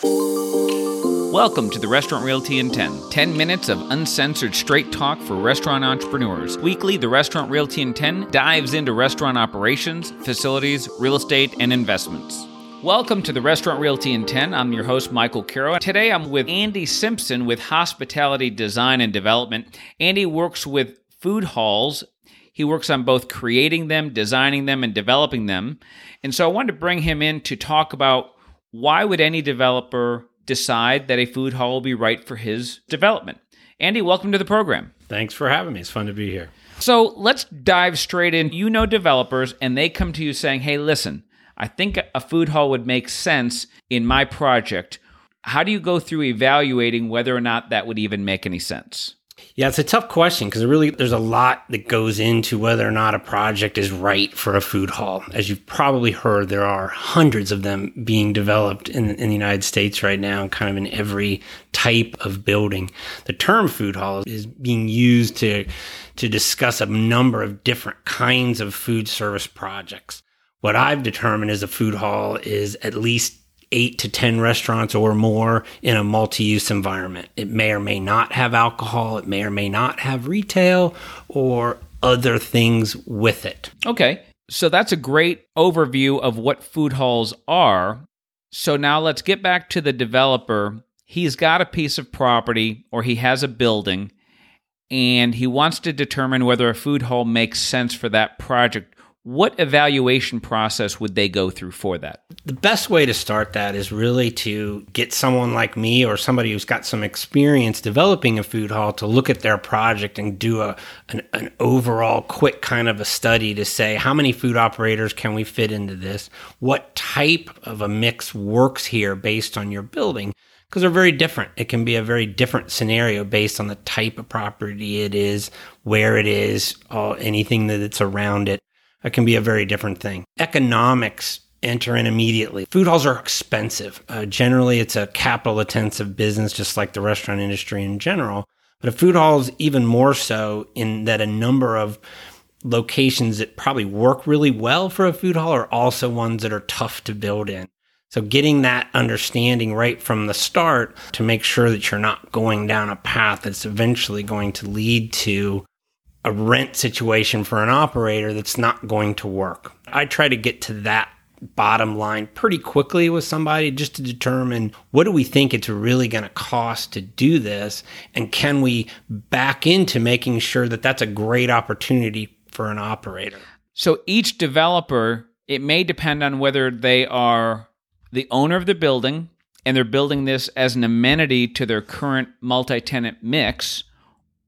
Welcome to the Restaurant Realty in 10. 10 minutes of uncensored straight talk for restaurant entrepreneurs. Weekly, the Restaurant Realty in 10 dives into restaurant operations, facilities, real estate, and investments. Welcome to the Restaurant Realty in 10. I'm your host, Michael Carro. Today I'm with Andy Simpson with Hospitality Design and Development. Andy works with food halls. He works on both creating them, designing them, and developing them. And so I wanted to bring him in to talk about why would any developer decide that a food hall will be right for his development. Andy, welcome to the program. Thanks for having me. It's fun to be here. So let's dive straight in. You know developers, and they come to you saying, hey, listen, I think a food hall would make sense in my project. How do you go through evaluating whether or not that would even make any sense? Yeah, it's a tough question because really there's a lot that goes into whether or not a project is right for a food hall. As you've probably heard, there are hundreds of them being developed in, in the United States right now, kind of in every type of building. The term food hall is being used to to discuss a number of different kinds of food service projects. What I've determined is a food hall is at least eight to 10 restaurants or more in a multi use environment. It may or may not have alcohol, it may or may not have retail or other things with it. Okay. So that's a great overview of what food halls are. So now let's get back to the developer. He's got a piece of property or he has a building and he wants to determine whether a food hall makes sense for that project what evaluation process would they go through for that? The best way to start that is really to get someone like me or somebody who's got some experience developing a food hall to look at their project and do a an, an overall quick kind of a study to say how many food operators can we fit into this? What type of a mix works here based on your building? because they're very different. It can be a very different scenario based on the type of property it is, where it is, anything that's around it. It can be a very different thing. Economics enter in immediately. Food halls are expensive. Uh, generally, it's a capital intensive business, just like the restaurant industry in general. But a food hall is even more so in that a number of locations that probably work really well for a food hall are also ones that are tough to build in. So getting that understanding right from the start to make sure that you're not going down a path that's eventually going to lead to a rent situation for an operator that's not going to work. I try to get to that bottom line pretty quickly with somebody just to determine what do we think it's really going to cost to do this and can we back into making sure that that's a great opportunity for an operator. So each developer it may depend on whether they are the owner of the building and they're building this as an amenity to their current multi-tenant mix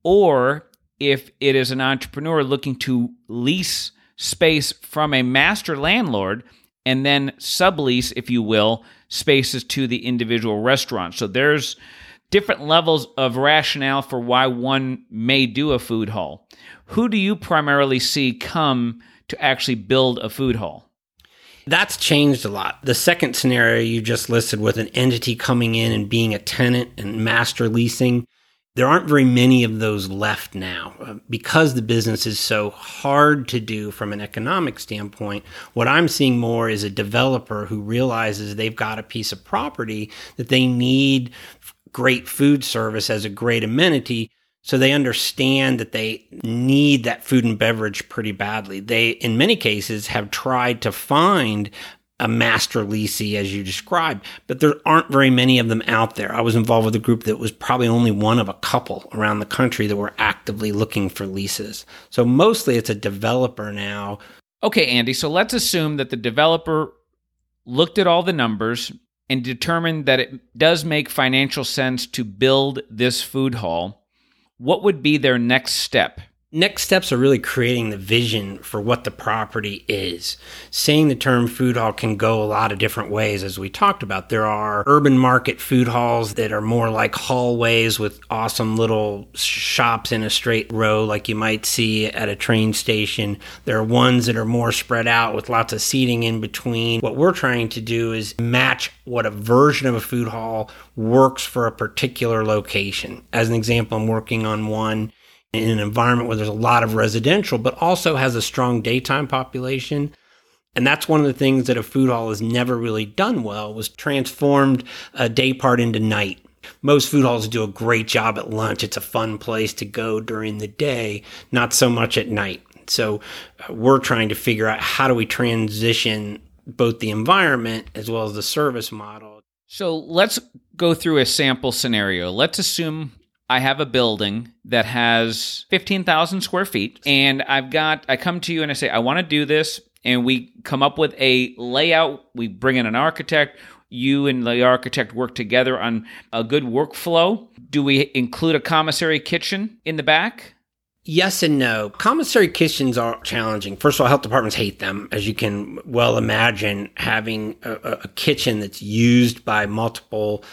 or if it is an entrepreneur looking to lease space from a master landlord and then sublease, if you will, spaces to the individual restaurant. So there's different levels of rationale for why one may do a food hall. Who do you primarily see come to actually build a food hall? That's changed a lot. The second scenario you just listed with an entity coming in and being a tenant and master leasing, there aren't very many of those left now uh, because the business is so hard to do from an economic standpoint. What I'm seeing more is a developer who realizes they've got a piece of property that they need great food service as a great amenity. So they understand that they need that food and beverage pretty badly. They, in many cases, have tried to find a master leasee as you described, but there aren't very many of them out there. I was involved with a group that was probably only one of a couple around the country that were actively looking for leases. So mostly it's a developer now. Okay, Andy, so let's assume that the developer looked at all the numbers and determined that it does make financial sense to build this food hall. What would be their next step? Next steps are really creating the vision for what the property is. Saying the term food hall can go a lot of different ways, as we talked about. There are urban market food halls that are more like hallways with awesome little shops in a straight row, like you might see at a train station. There are ones that are more spread out with lots of seating in between. What we're trying to do is match what a version of a food hall works for a particular location. As an example, I'm working on one in an environment where there's a lot of residential, but also has a strong daytime population. And that's one of the things that a food hall has never really done well was transformed a day part into night. Most food halls do a great job at lunch. It's a fun place to go during the day, not so much at night. So uh, we're trying to figure out how do we transition both the environment as well as the service model. So let's go through a sample scenario. Let's assume I have a building that has 15,000 square feet and I've got I come to you and I say I want to do this and we come up with a layout. We bring in an architect. You and the architect work together on a good workflow. Do we include a commissary kitchen in the back? Yes and no. Commissary kitchens are challenging. First of all, health departments hate them, as you can well imagine, having a, a kitchen that's used by multiple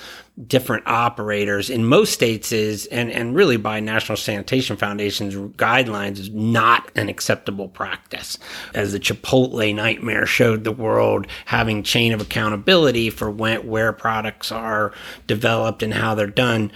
different operators in most states is and and really by National Sanitation Foundation's guidelines is not an acceptable practice. As the Chipotle nightmare showed the world, having chain of accountability for when, where products are developed and how they're done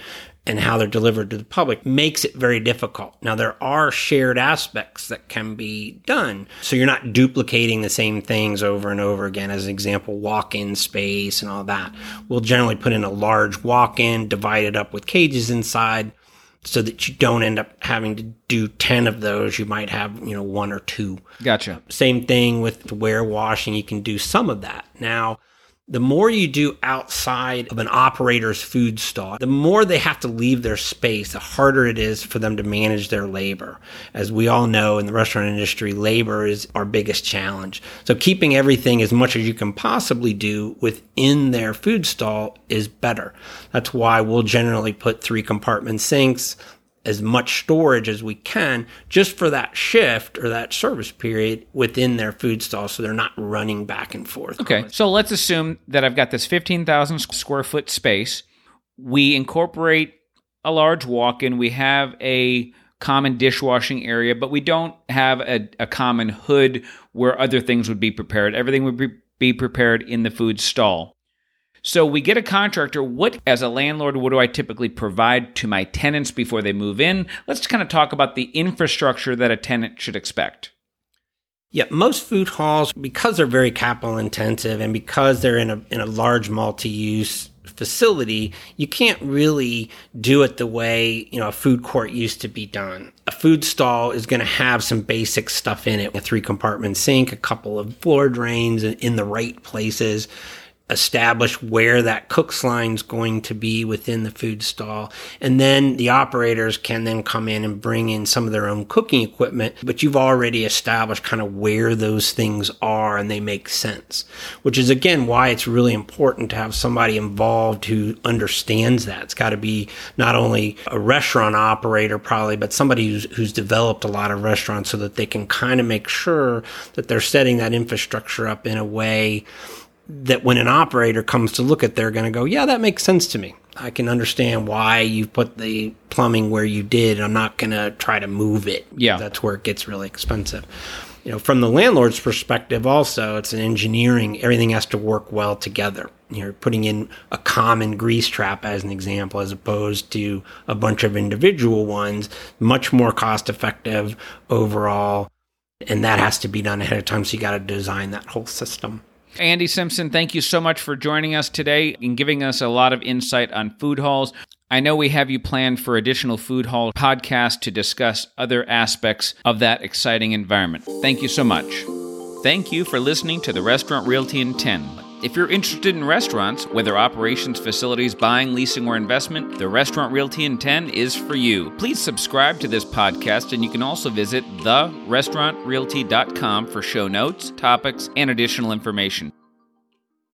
and how they're delivered to the public makes it very difficult. Now, there are shared aspects that can be done. So you're not duplicating the same things over and over again. As an example, walk in space and all that. We'll generally put in a large walk in, divide it up with cages inside so that you don't end up having to do 10 of those. You might have, you know, one or two. Gotcha. Same thing with the warewashing. You can do some of that. Now, the more you do outside of an operator's food stall, the more they have to leave their space, the harder it is for them to manage their labor. As we all know in the restaurant industry, labor is our biggest challenge. So keeping everything as much as you can possibly do within their food stall is better. That's why we'll generally put three compartment sinks, as much storage as we can just for that shift or that service period within their food stall so they're not running back and forth. Okay. So let's assume that I've got this 15,000 square foot space. We incorporate a large walk in, we have a common dishwashing area, but we don't have a, a common hood where other things would be prepared. Everything would be, be prepared in the food stall. So we get a contractor. What, as a landlord, what do I typically provide to my tenants before they move in? Let's kind of talk about the infrastructure that a tenant should expect. Yeah, most food halls, because they're very capital intensive and because they're in a in a large multi-use facility, you can't really do it the way, you know, a food court used to be done. A food stall is going to have some basic stuff in it, a three compartment sink, a couple of floor drains in the right places establish where that cook's line is going to be within the food stall. And then the operators can then come in and bring in some of their own cooking equipment, but you've already established kind of where those things are and they make sense, which is again why it's really important to have somebody involved who understands that. It's got to be not only a restaurant operator probably, but somebody who's, who's developed a lot of restaurants so that they can kind of make sure that they're setting that infrastructure up in a way that when an operator comes to look at, they're going to go, yeah, that makes sense to me. I can understand why you put the plumbing where you did. I'm not going to try to move it. Yeah. That's where it gets really expensive. You know, from the landlord's perspective, also, it's an engineering, everything has to work well together. You're putting in a common grease trap as an example, as opposed to a bunch of individual ones, much more cost effective overall. And that has to be done ahead of time. So you got to design that whole system. Andy Simpson, thank you so much for joining us today and giving us a lot of insight on food halls. I know we have you planned for additional food hall podcasts to discuss other aspects of that exciting environment. Thank you so much. Thank you for listening to the Restaurant Realty in 10. If you're interested in restaurants, whether operations, facilities, buying, leasing, or investment, the Restaurant Realty in 10 is for you. Please subscribe to this podcast, and you can also visit therestaurantrealty.com for show notes, topics, and additional information.